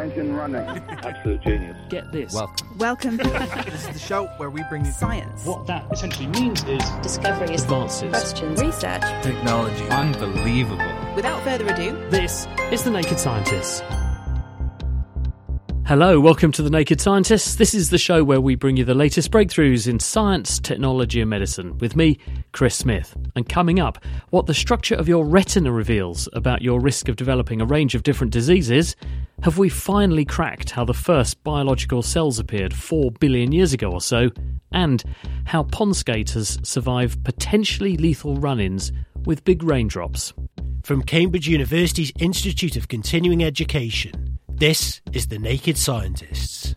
Engine running. Absolute genius. Get this. Welcome. Welcome. this is the show where we bring you Science. What that essentially means is Discoveries. advances. Questions. Research. technology. Unbelievable. Without further ado, This is The Naked Scientists. Hello, welcome to The Naked Scientists. This is the show where we bring you the latest breakthroughs in science, technology, and medicine with me, Chris Smith. And coming up, what the structure of your retina reveals about your risk of developing a range of different diseases. Have we finally cracked how the first biological cells appeared 4 billion years ago or so? And how pond skaters survive potentially lethal run ins with big raindrops. From Cambridge University's Institute of Continuing Education, this is The Naked Scientists.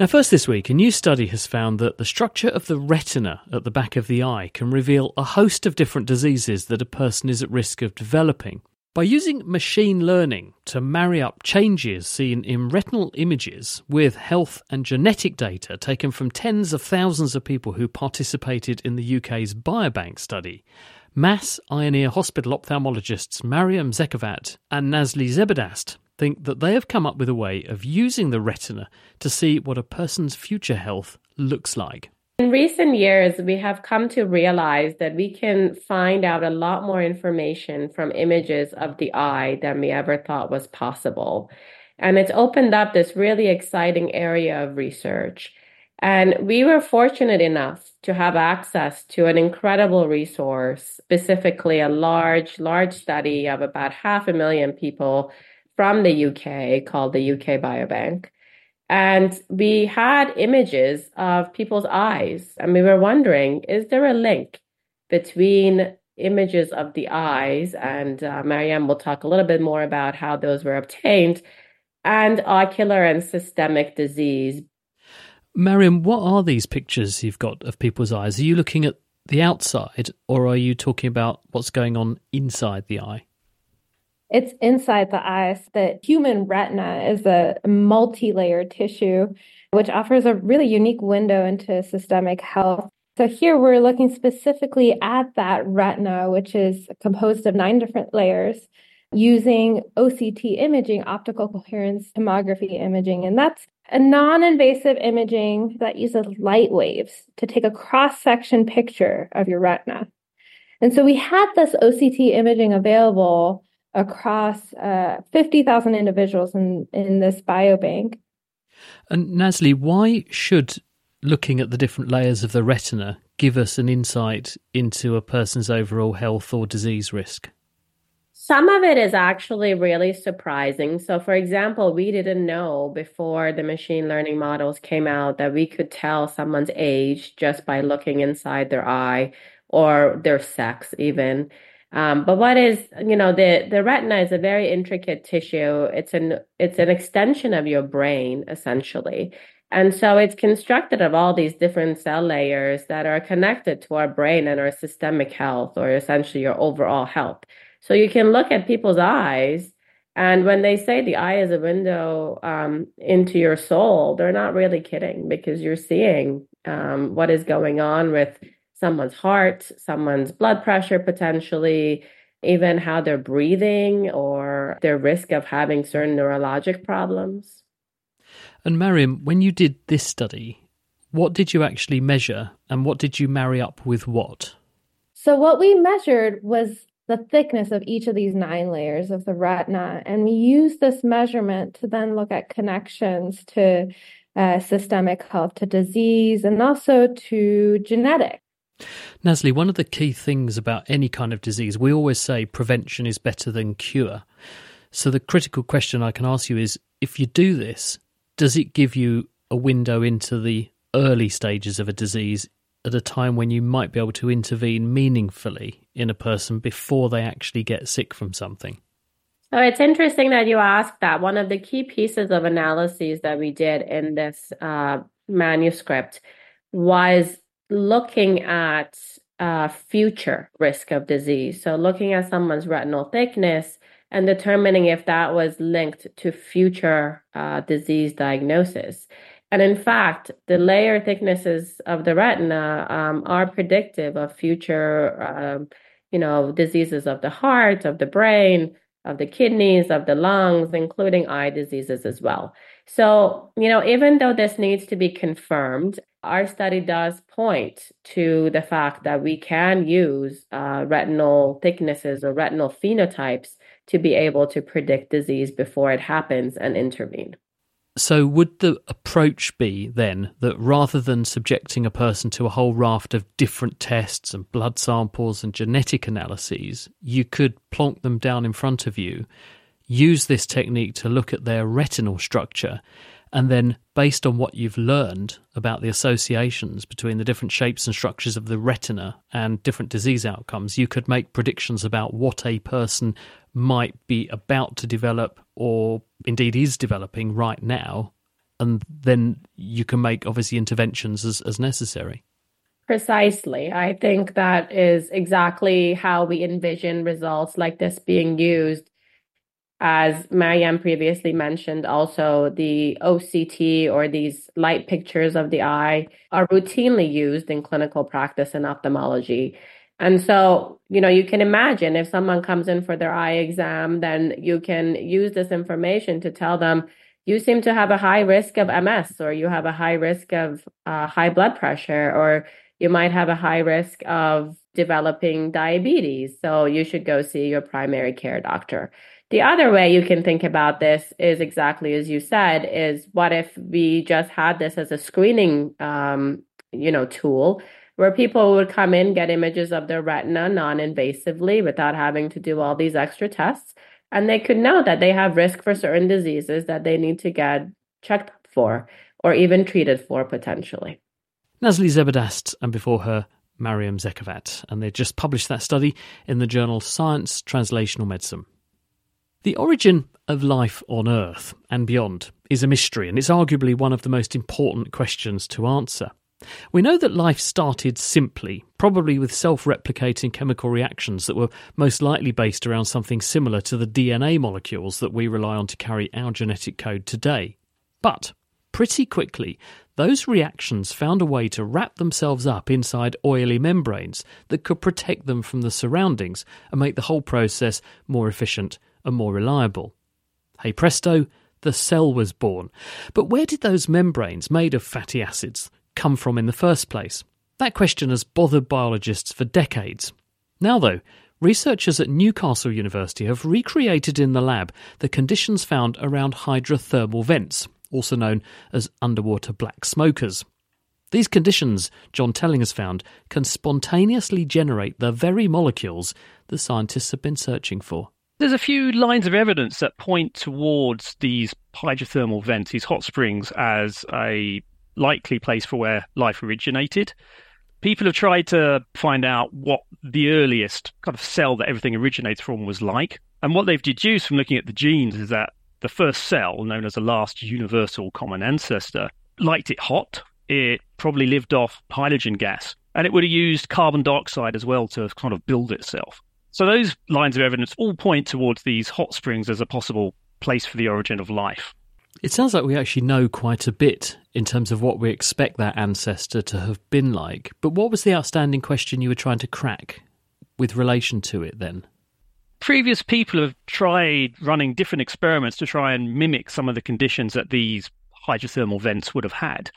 Now, first this week, a new study has found that the structure of the retina at the back of the eye can reveal a host of different diseases that a person is at risk of developing. By using machine learning to marry up changes seen in retinal images with health and genetic data taken from tens of thousands of people who participated in the UK's Biobank study, Mass Eye and Ear Hospital ophthalmologists Mariam Zekavat and Nazli Zebardast think that they have come up with a way of using the retina to see what a person's future health looks like. In recent years, we have come to realize that we can find out a lot more information from images of the eye than we ever thought was possible. And it's opened up this really exciting area of research. And we were fortunate enough to have access to an incredible resource, specifically a large, large study of about half a million people from the UK called the UK Biobank. And we had images of people's eyes. And we were wondering is there a link between images of the eyes? And uh, Mariam will talk a little bit more about how those were obtained and ocular and systemic disease. Mariam, what are these pictures you've got of people's eyes? Are you looking at the outside or are you talking about what's going on inside the eye? It's inside the eyes. The human retina is a multi layered tissue, which offers a really unique window into systemic health. So, here we're looking specifically at that retina, which is composed of nine different layers, using OCT imaging, optical coherence tomography imaging. And that's a non invasive imaging that uses light waves to take a cross section picture of your retina. And so, we had this OCT imaging available across uh, 50,000 individuals in, in this biobank. And Nazli, why should looking at the different layers of the retina give us an insight into a person's overall health or disease risk? Some of it is actually really surprising. So, for example, we didn't know before the machine learning models came out that we could tell someone's age just by looking inside their eye or their sex, even. Um, but what is, you know, the the retina is a very intricate tissue. It's an it's an extension of your brain essentially. And so it's constructed of all these different cell layers that are connected to our brain and our systemic health or essentially your overall health. So you can look at people's eyes and when they say the eye is a window um, into your soul, they're not really kidding because you're seeing um, what is going on with someone's heart, someone's blood pressure potentially, even how they're breathing or their risk of having certain neurologic problems. And Mariam, when you did this study, what did you actually measure and what did you marry up with what? So, what we measured was the thickness of each of these nine layers of the retina. And we used this measurement to then look at connections to uh, systemic health, to disease, and also to genetics. Nazli, one of the key things about any kind of disease, we always say prevention is better than cure. So the critical question I can ask you is if you do this, does it give you a window into the early stages of a disease at a time when you might be able to intervene meaningfully in a person before they actually get sick from something? So it's interesting that you asked that. One of the key pieces of analyses that we did in this uh, manuscript was looking at uh, future risk of disease. So looking at someone's retinal thickness and determining if that was linked to future uh, disease diagnosis. And in fact, the layer thicknesses of the retina um, are predictive of future, um, you know, diseases of the heart, of the brain, of the kidneys, of the lungs, including eye diseases as well. So, you know, even though this needs to be confirmed, our study does point to the fact that we can use uh, retinal thicknesses or retinal phenotypes to be able to predict disease before it happens and intervene. So, would the approach be then that rather than subjecting a person to a whole raft of different tests and blood samples and genetic analyses, you could plonk them down in front of you, use this technique to look at their retinal structure, and then based on what you've learned about the associations between the different shapes and structures of the retina and different disease outcomes, you could make predictions about what a person might be about to develop or indeed is developing right now. And then you can make obviously interventions as, as necessary. Precisely. I think that is exactly how we envision results like this being used as Marianne previously mentioned, also the OCT or these light pictures of the eye are routinely used in clinical practice in ophthalmology. And so, you know, you can imagine if someone comes in for their eye exam, then you can use this information to tell them you seem to have a high risk of MS or you have a high risk of uh, high blood pressure or you might have a high risk of developing diabetes. So you should go see your primary care doctor. The other way you can think about this is exactly as you said, is what if we just had this as a screening, um, you know, tool where people would come in, get images of their retina non-invasively without having to do all these extra tests. And they could know that they have risk for certain diseases that they need to get checked for or even treated for potentially. Nazli Zebardast, and before her, Mariam Zekavat, and they just published that study in the journal Science Translational Medicine. The origin of life on Earth and beyond is a mystery, and it's arguably one of the most important questions to answer. We know that life started simply, probably with self replicating chemical reactions that were most likely based around something similar to the DNA molecules that we rely on to carry our genetic code today. But pretty quickly, those reactions found a way to wrap themselves up inside oily membranes that could protect them from the surroundings and make the whole process more efficient and more reliable. Hey presto, the cell was born. But where did those membranes made of fatty acids come from in the first place? That question has bothered biologists for decades. Now, though, researchers at Newcastle University have recreated in the lab the conditions found around hydrothermal vents, also known as underwater black smokers. These conditions, Jon Telling has found, can spontaneously generate the very molecules the scientists have been searching for. There's a few lines of evidence that point towards these hydrothermal vents, these hot springs, as a likely place for where life originated. People have tried to find out what the earliest kind of cell that everything originates from was like. And what they've deduced from looking at the genes is that the first cell, known as the last universal common ancestor, liked it hot. It probably lived off hydrogen gas. And it would have used carbon dioxide as well to kind of build itself. So those lines of evidence all point towards these hot springs as a possible place for the origin of life. It sounds like we actually know quite a bit in terms of what we expect that ancestor to have been like. But what was the outstanding question you were trying to crack with relation to it then? Previous people have tried running different experiments to try and mimic some of the conditions that these hydrothermal vents would have had.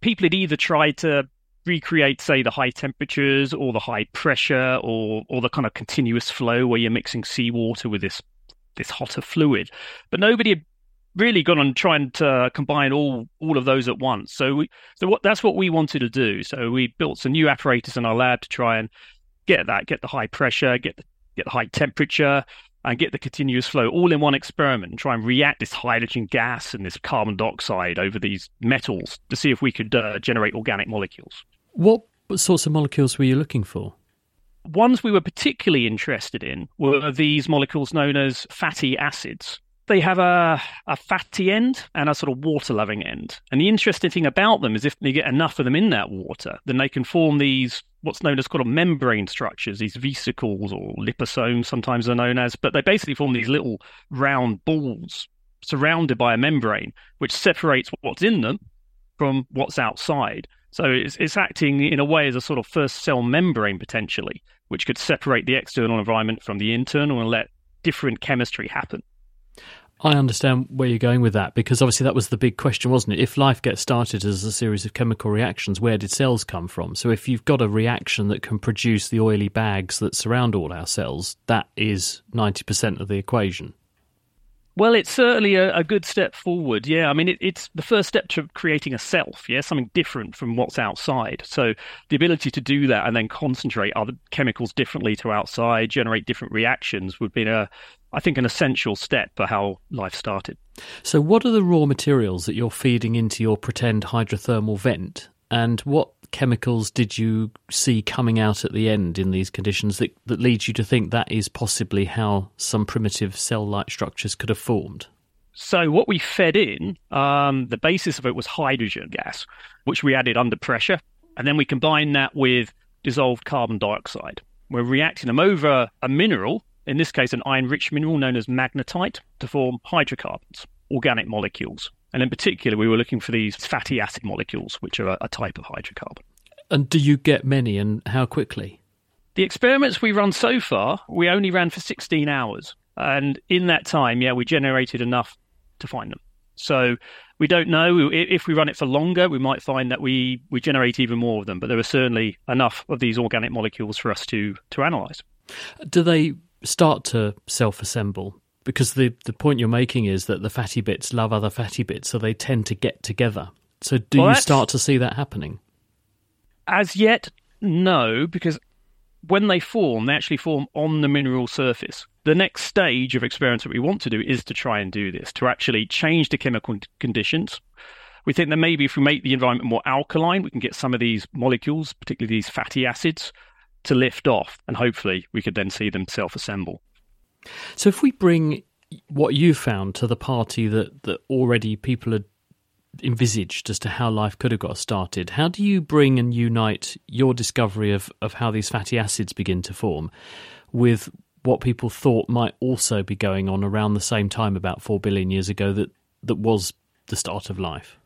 People had either tried to recreate, say, the high temperatures or the high pressure or or the kind of continuous flow where you're mixing seawater with this this hotter fluid. But nobody had really gone on trying to combine all all of those at once. So we so what that's what we wanted to do. So we built some new apparatus in our lab to try and get that, get the high pressure, get the get the high temperature, and get the continuous flow all in one experiment and try and react this hydrogen gas and this carbon dioxide over these metals to see if we could uh, generate organic molecules. What sorts of molecules were you looking for? Ones we were particularly interested in were these molecules known as fatty acids. They have a, a fatty end and a sort of water loving end. And the interesting thing about them is if you get enough of them in that water, then they can form these what's known as kind of membrane structures, these vesicles or liposomes, sometimes they're known as, but they basically form these little round balls surrounded by a membrane, which separates what's in them from what's outside. So it's, it's acting in a way as a sort of first cell membrane potentially, which could separate the external environment from the internal and let different chemistry happen. I understand where you're going with that because obviously that was the big question, wasn't it? If life gets started as a series of chemical reactions, where did cells come from? So if you've got a reaction that can produce the oily bags that surround all our cells, that is 90% of the equation. Well, it's certainly a, a good step forward. Yeah, I mean, it, it's the first step to creating a self. Yeah, something different from what's outside. So the ability to do that and then concentrate other chemicals differently to outside, generate different reactions, would be a, I think, an essential step for how life started. So, what are the raw materials that you're feeding into your pretend hydrothermal vent, and what chemicals did you see coming out at the end in these conditions that, that leads you to think that is possibly how some primitive cell like structures could have formed? So, what we fed in, um, the basis of it was hydrogen gas, which we added under pressure. And then we combined that with dissolved carbon dioxide. We're reacting them over a mineral, in this case, an iron rich mineral known as magnetite, to form hydrocarbons, organic molecules. And in particular, we were looking for these fatty acid molecules, which are a, a type of hydrocarbon. And do you get many and how quickly? The experiments we run so far, we only ran for 16 hours. And in that time, yeah, we generated enough to find them. So we don't know if we run it for longer, we might find that we, we generate even more of them. But there are certainly enough of these organic molecules for us to, to analyze. Do they start to self assemble because the the point you're making is that the fatty bits love other fatty bits, so they tend to get together. So do well, you start to see that happening? As yet, no, because when they form, they actually form on the mineral surface. The next stage of experiments that we want to do is to try and do this, to actually change the chemical conditions. We think that maybe if we make the environment more alkaline, we can get some of these molecules, particularly these fatty acids, to lift off, and hopefully we could then see them self assemble. So if we bring what you found to the party that, that already people had envisaged as to how life could have got started, how do you bring and unite your discovery of, of how these fatty acids begin to form with what people thought might also be going on around the same time about four billion years ago that, that was the start of life?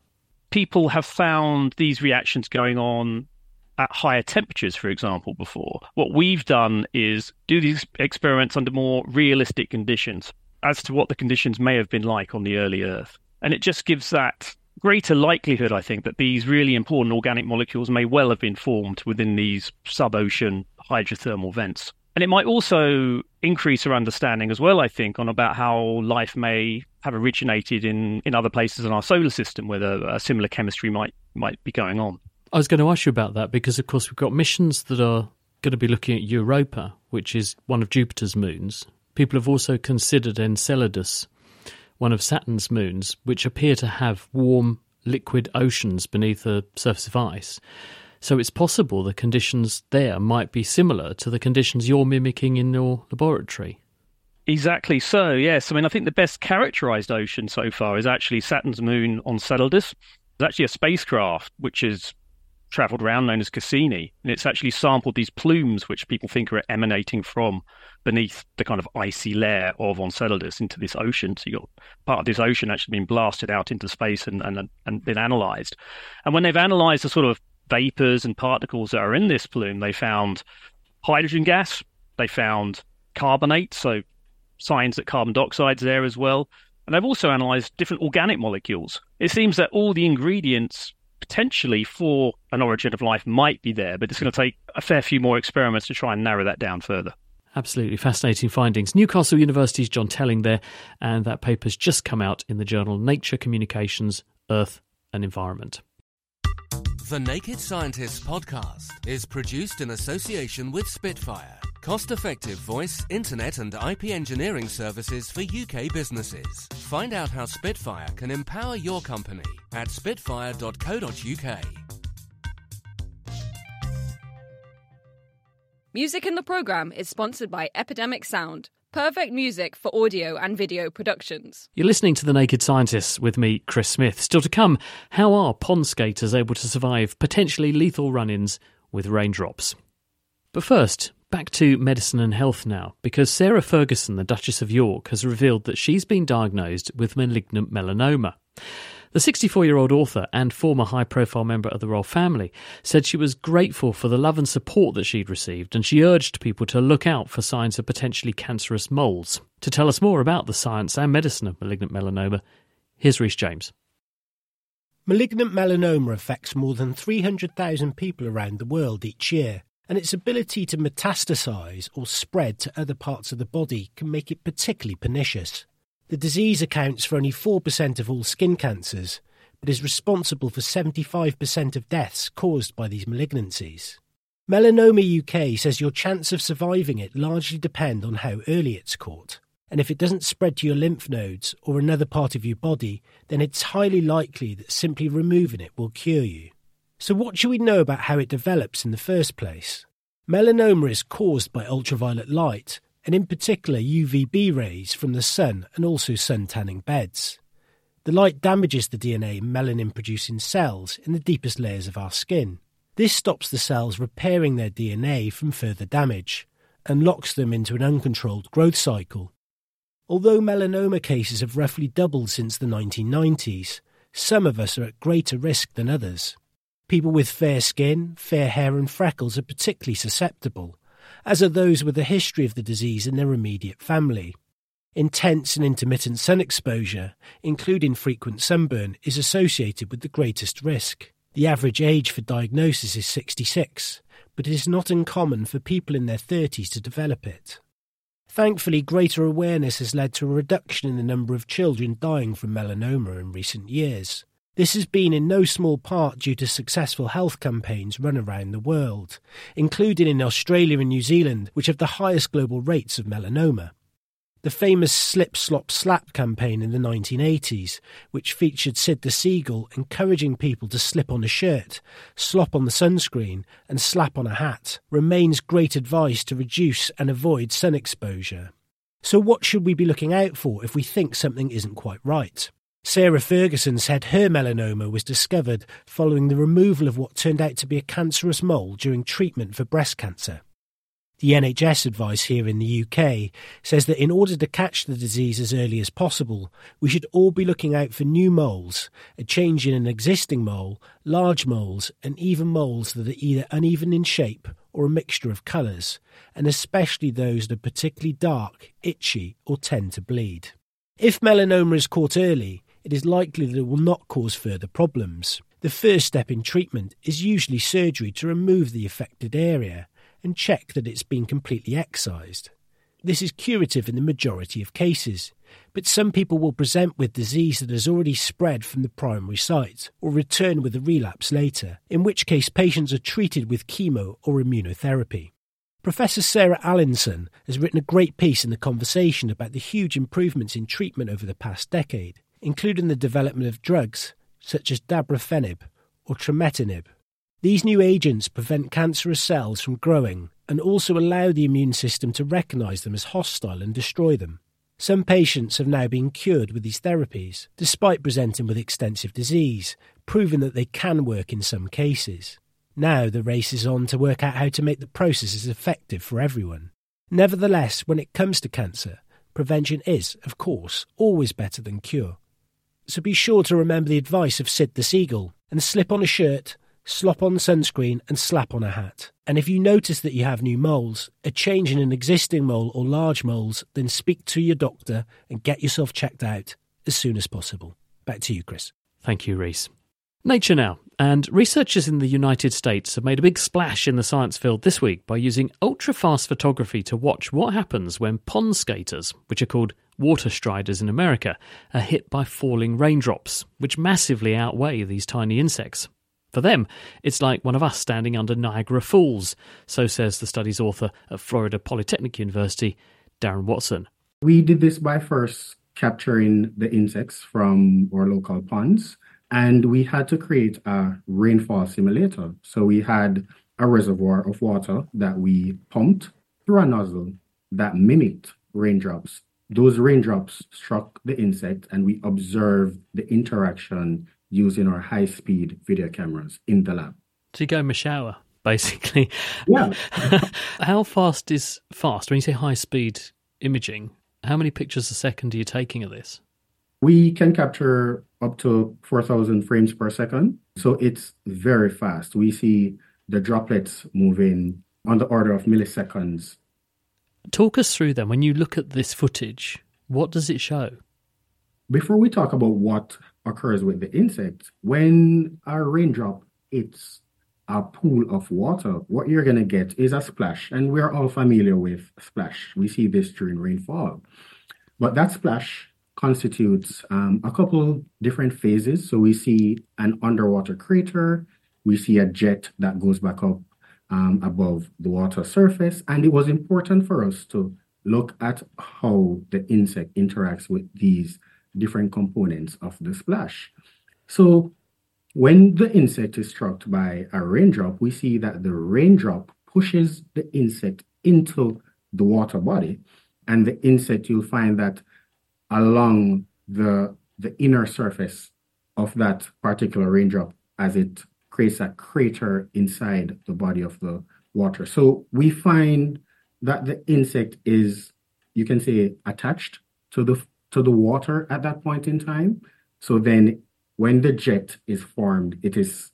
People have found these reactions going on at higher temperatures, for example, before. What we've done is do these experiments under more realistic conditions as to what the conditions may have been like on the early Earth. And it just gives that greater likelihood, I think, that these really important organic molecules may well have been formed within these sub-ocean hydrothermal vents. And it might also increase our understanding as well, I think, on about how life may have originated in, in other places in our solar system where a, a similar chemistry might might be going on. I was going to ask you about that because, of course, we've got missions that are going to be looking at Europa, which is one of Jupiter's moons. People have also considered Enceladus, one of Saturn's moons, which appear to have warm, liquid oceans beneath a surface of ice. So it's possible the conditions there might be similar to the conditions you're mimicking in your laboratory. Exactly so, yes. I mean, I think the best characterized ocean so far is actually Saturn's moon Enceladus. It's actually a spacecraft which is travelled around known as Cassini, and it's actually sampled these plumes which people think are emanating from beneath the kind of icy layer of Enceladus into this ocean. So you've got part of this ocean actually being blasted out into space and and, and been analysed. And when they've analysed the sort of vapors and particles that are in this plume, they found hydrogen gas, they found carbonate, so signs that carbon dioxide's there as well. And they've also analysed different organic molecules. It seems that all the ingredients potentially for an origin of life might be there, but it's going to take a fair few more experiments to try and narrow that down further. Absolutely fascinating findings. Newcastle University's Jon Telling there, and that paper's just come out in the journal Nature Communications, Earth and Environment. The Naked Scientists podcast is produced in association with Spitfire cost effective voice, internet, and IP engineering services for UK businesses. Find out how Spitfire can empower your company at spitfire.co.uk. Music in the programme is sponsored by Epidemic Sound, perfect music for audio and video productions. You're listening to The Naked Scientists with me, Chris Smith. Still to come, how are pond skaters able to survive potentially lethal run ins with raindrops? But first, back to medicine and health now, because Sarah Ferguson, the Duchess of York, has revealed that she's been diagnosed with malignant melanoma. The 64 year old author and former high profile member of the royal family said she was grateful for the love and support that she'd received, and she urged people to look out for signs of potentially cancerous moles. To tell us more about the science and medicine of malignant melanoma, here's Rhys James. Malignant melanoma affects more than 300,000 people around the world each year, and its ability to metastasize or spread to other parts of the body can make it particularly pernicious. The disease accounts for only 4% of all skin cancers, but is responsible for 75% of deaths caused by these malignancies. Melanoma UK says your chance of surviving it largely depend on how early it's caught. And if it doesn't spread to your lymph nodes or another part of your body, then it's highly likely that simply removing it will cure you. So, what should we know about how it develops in the first place? Melanoma is caused by ultraviolet light, and in particular UVB rays from the sun and also sun tanning beds. The light damages the DNA melanin producing cells in the deepest layers of our skin. This stops the cells repairing their DNA from further damage and locks them into an uncontrolled growth cycle. Although melanoma cases have roughly doubled since the 1990s, some of us are at greater risk than others. People with fair skin, fair hair, and freckles are particularly susceptible, as are those with a history of the disease in their immediate family. Intense and intermittent sun exposure, including frequent sunburn, is associated with the greatest risk. The average age for diagnosis is 66, but it is not uncommon for people in their 30s to develop it. Thankfully, greater awareness has led to a reduction in the number of children dying from melanoma in recent years. This has been in no small part due to successful health campaigns run around the world, including in Australia and New Zealand, which have the highest global rates of melanoma. The famous Slip Slop Slap campaign in the 1980s, which featured Sid the Seagull encouraging people to slip on a shirt, slop on the sunscreen, and slap on a hat, remains great advice to reduce and avoid sun exposure. So, what should we be looking out for if we think something isn't quite right? Sarah Ferguson said her melanoma was discovered following the removal of what turned out to be a cancerous mole during treatment for breast cancer. The NHS advice here in the UK says that in order to catch the disease as early as possible, we should all be looking out for new moles, a change in an existing mole, large moles, and even moles that are either uneven in shape or a mixture of colours, and especially those that are particularly dark, itchy, or tend to bleed. If melanoma is caught early, it is likely that it will not cause further problems. The first step in treatment is usually surgery to remove the affected area and check that it's been completely excised. This is curative in the majority of cases, but some people will present with disease that has already spread from the primary site or return with a relapse later, in which case patients are treated with chemo or immunotherapy. Professor Sarah Allinson has written a great piece in The Conversation about the huge improvements in treatment over the past decade including the development of drugs such as dabrafenib or trametinib. These new agents prevent cancerous cells from growing and also allow the immune system to recognize them as hostile and destroy them. Some patients have now been cured with these therapies, despite presenting with extensive disease, proving that they can work in some cases. Now the race is on to work out how to make the process as effective for everyone. Nevertheless, when it comes to cancer, prevention is, of course, always better than cure. So be sure to remember the advice of Sid the Seagull and slip on a shirt, slop on sunscreen, and slap on a hat. And if you notice that you have new moles, a change in an existing mole or large moles, then speak to your doctor and get yourself checked out as soon as possible. Back to you, Chris. Thank you, Rhys. Nature now. And researchers in the United States have made a big splash in the science field this week by using ultra fast photography to watch what happens when pond skaters, which are called water striders in America, are hit by falling raindrops, which massively outweigh these tiny insects. For them, it's like one of us standing under Niagara Falls, so says the study's author at Florida Polytechnic University, Darren Watson. We did this by first capturing the insects from our local ponds, and we had to create a rainfall simulator. So we had a reservoir of water that we pumped through a nozzle that mimicked raindrops. Those raindrops struck the insect, and we observed the interaction using our high speed video cameras in the lab. So you go in the shower, basically. Yeah. how fast is fast? When you say high speed imaging, how many pictures a second are you taking of this? We can capture up to 4,000 frames per second. So it's very fast. We see the droplets moving on the order of milliseconds. Talk us through them. When you look at this footage, what does it show? Before we talk about what occurs with the insect, when a raindrop hits a pool of water, what you're going to get is a splash. And we're all familiar with splash. We see this during rainfall. But that splash constitutes um, a couple different phases. So we see an underwater crater, we see a jet that goes back up um, above the water surface. And it was important for us to look at how the insect interacts with these different components of the splash. So when the insect is struck by a raindrop, we see that the raindrop pushes the insect into the water body. And the insect, you'll find that along the, the inner surface of that particular raindrop as it creates a crater inside the body of the water. So we find that the insect is, you can say, attached to the to the water at that point in time. So then when the jet is formed, it is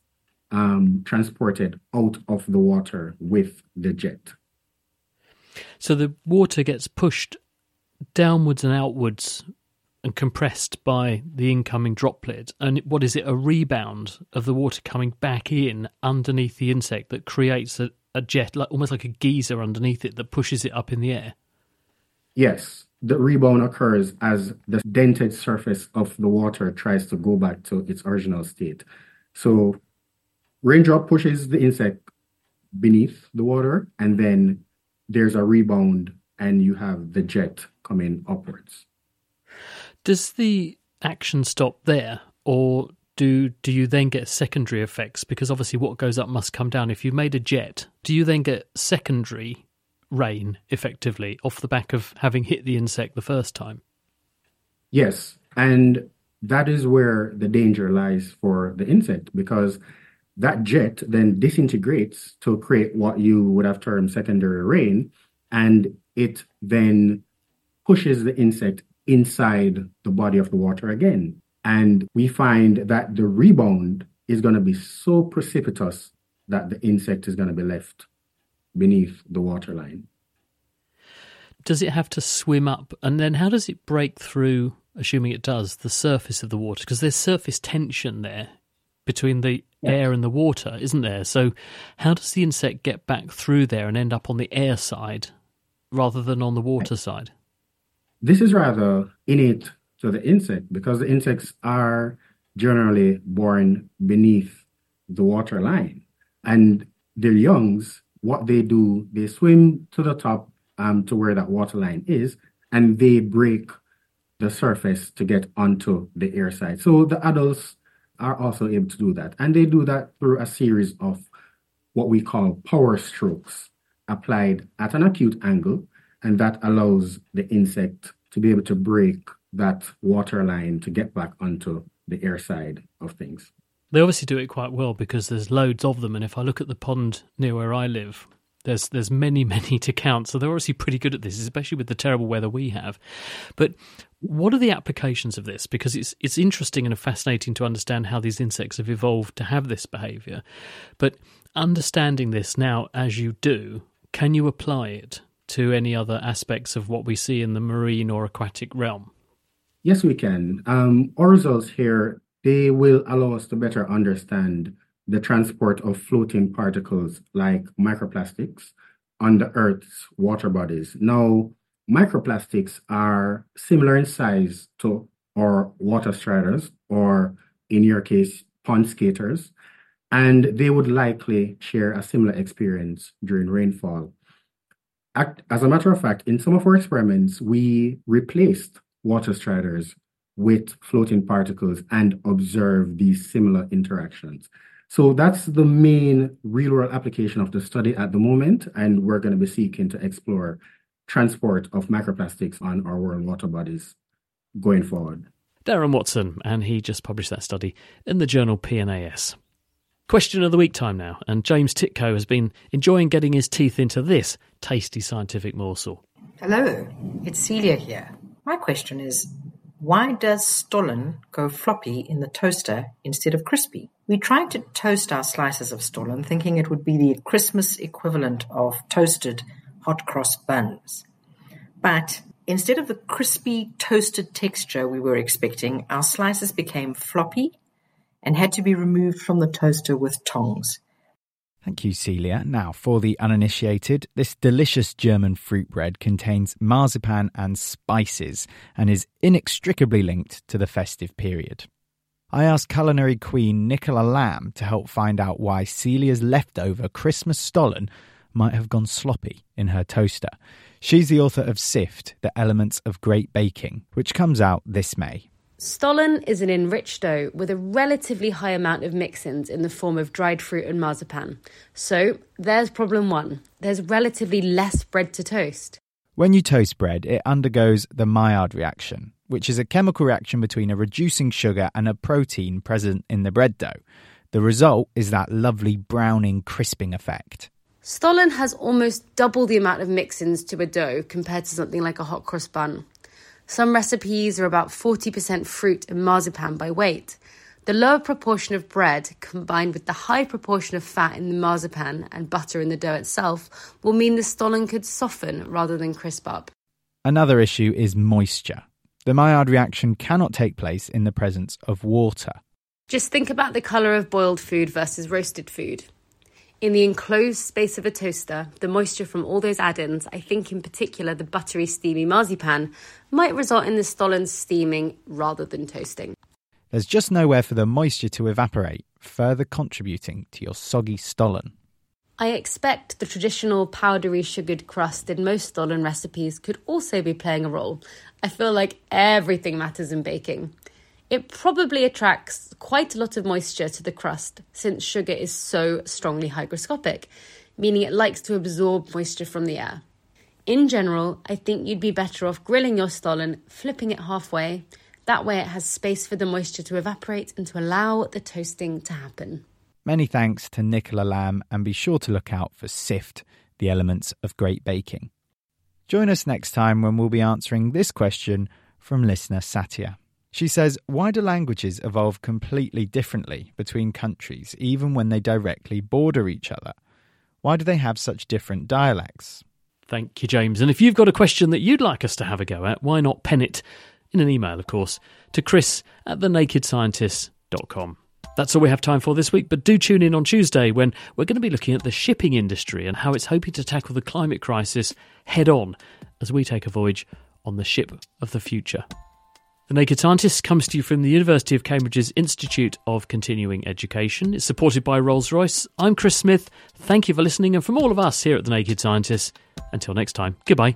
um, transported out of the water with the jet. So the water gets pushed downwards and outwards and compressed by the incoming droplet. And what is it? A rebound of the water coming back in underneath the insect that creates a, a jet, like almost like a geyser underneath it that pushes it up in the air. Yes, the rebound occurs as the dented surface of the water tries to go back to its original state. So, raindrop pushes the insect beneath the water, and then there's a rebound, and you have the jet coming upwards. Does the action stop there, or do do you then get secondary effects? Because obviously, what goes up must come down. If you made a jet, do you then get secondary rain effectively off the back of having hit the insect the first time? Yes, and that is where the danger lies for the insect because that jet then disintegrates to create what you would have termed secondary rain, and it then pushes the insect inside the body of the water again. And we find that the rebound is going to be so precipitous that the insect is going to be left beneath the waterline. Does it have to swim up? And then how does it break through, assuming it does, the surface of the water? Because there's surface tension there between the yes. air and the water, isn't there? So how does the insect get back through there and end up on the air side rather than on the water side? This is rather innate to the insect because the insects are generally born beneath the water line. And their youngs, what they do, they swim to the top um, to where that water line is, and they break the surface to get onto the air side. So the adults are also able to do that. And they do that through a series of what we call power strokes applied at an acute angle and that allows the insect to be able to break that water line to get back onto the air side of things. They obviously do it quite well because there's loads of them, and if I look at the pond near where I live, there's there's many many to count. So they're obviously pretty good at this, especially with the terrible weather we have. But what are the applications of this? Because it's it's interesting and fascinating to understand how these insects have evolved to have this behaviour. But understanding this now as you do, can you apply it to any other aspects of what we see in the marine or aquatic realm? Yes, we can. Um, our results here they will allow us to better understand the transport of floating particles like microplastics on the Earth's water bodies. Now, microplastics are similar in size to our water striders, or in your case, pond skaters. And they would likely share a similar experience during rainfall. As a matter of fact, in some of our experiments, we replaced water striders with floating particles and observed these similar interactions. So that's the main real world application of the study at the moment, and we're going to be seeking to explore transport of microplastics on our world water bodies going forward. Darren Watson, and he just published that study in the journal PNAS. Question of the week time now, and James Tytko has been enjoying getting his teeth into this tasty scientific morsel. Hello, it's Celia here. My question is why does stollen go floppy in the toaster instead of crispy? We tried to toast our slices of stollen thinking it would be the Christmas equivalent of toasted hot cross buns. But instead of the crispy toasted texture we were expecting, our slices became floppy and had to be removed from the toaster with tongs. Thank you, Celia. Now, for the uninitiated, this delicious German fruit bread contains marzipan and spices and is inextricably linked to the festive period. I asked culinary queen Nicola Lamb to help find out why Celia's leftover Christmas stollen might have gone sloppy in her toaster. She's the author of Sift, The Elements of Great Baking, which comes out this May. Stollen is an enriched dough with a relatively high amount of mix-ins in the form of dried fruit and marzipan. So there's problem one. There's relatively less bread to toast. When you toast bread, it undergoes the Maillard reaction, which is a chemical reaction between a reducing sugar and a protein present in the bread dough. The result is that lovely browning, crisping effect. Stollen has almost double the amount of mix-ins to a dough compared to something like a hot cross bun. Some recipes are about 40% fruit and marzipan by weight. The lower proportion of bread, combined with the high proportion of fat in the marzipan and butter in the dough itself, will mean the stollen could soften rather than crisp up. Another issue is moisture. The Maillard reaction cannot take place in the presence of water. Just think about the colour of boiled food versus roasted food. In the enclosed space of a toaster, the moisture from all those add ins, I think in particular the buttery, steamy marzipan, might result in the stollen steaming rather than toasting. There's just nowhere for the moisture to evaporate, further contributing to your soggy stollen. I expect the traditional powdery sugared crust in most stollen recipes could also be playing a role. I feel like everything matters in baking. It probably attracts quite a lot of moisture to the crust since sugar is so strongly hygroscopic, meaning it likes to absorb moisture from the air. In general, I think you'd be better off grilling your stollen, flipping it halfway. That way, it has space for the moisture to evaporate and to allow the toasting to happen. Many thanks to Nicola Lamb, and be sure to look out for SIFT, the elements of great baking. Join us next time when we'll be answering this question from listener Satya. She says, Why do languages evolve completely differently between countries, even when they directly border each other? Why do they have such different dialects? Thank you, James. And if you've got a question that you'd like us to have a go at, why not pen it in an email, of course, to chris at thenakedscientist.com. That's all we have time for this week, but do tune in on Tuesday when we're going to be looking at the shipping industry and how it's hoping to tackle the climate crisis head on as we take a voyage on the ship of the future. The Naked Scientist comes to you from the University of Cambridge's Institute of Continuing Education. It's supported by Rolls Royce. I'm Chris Smith. Thank you for listening, and from all of us here at The Naked Scientist, until next time, goodbye.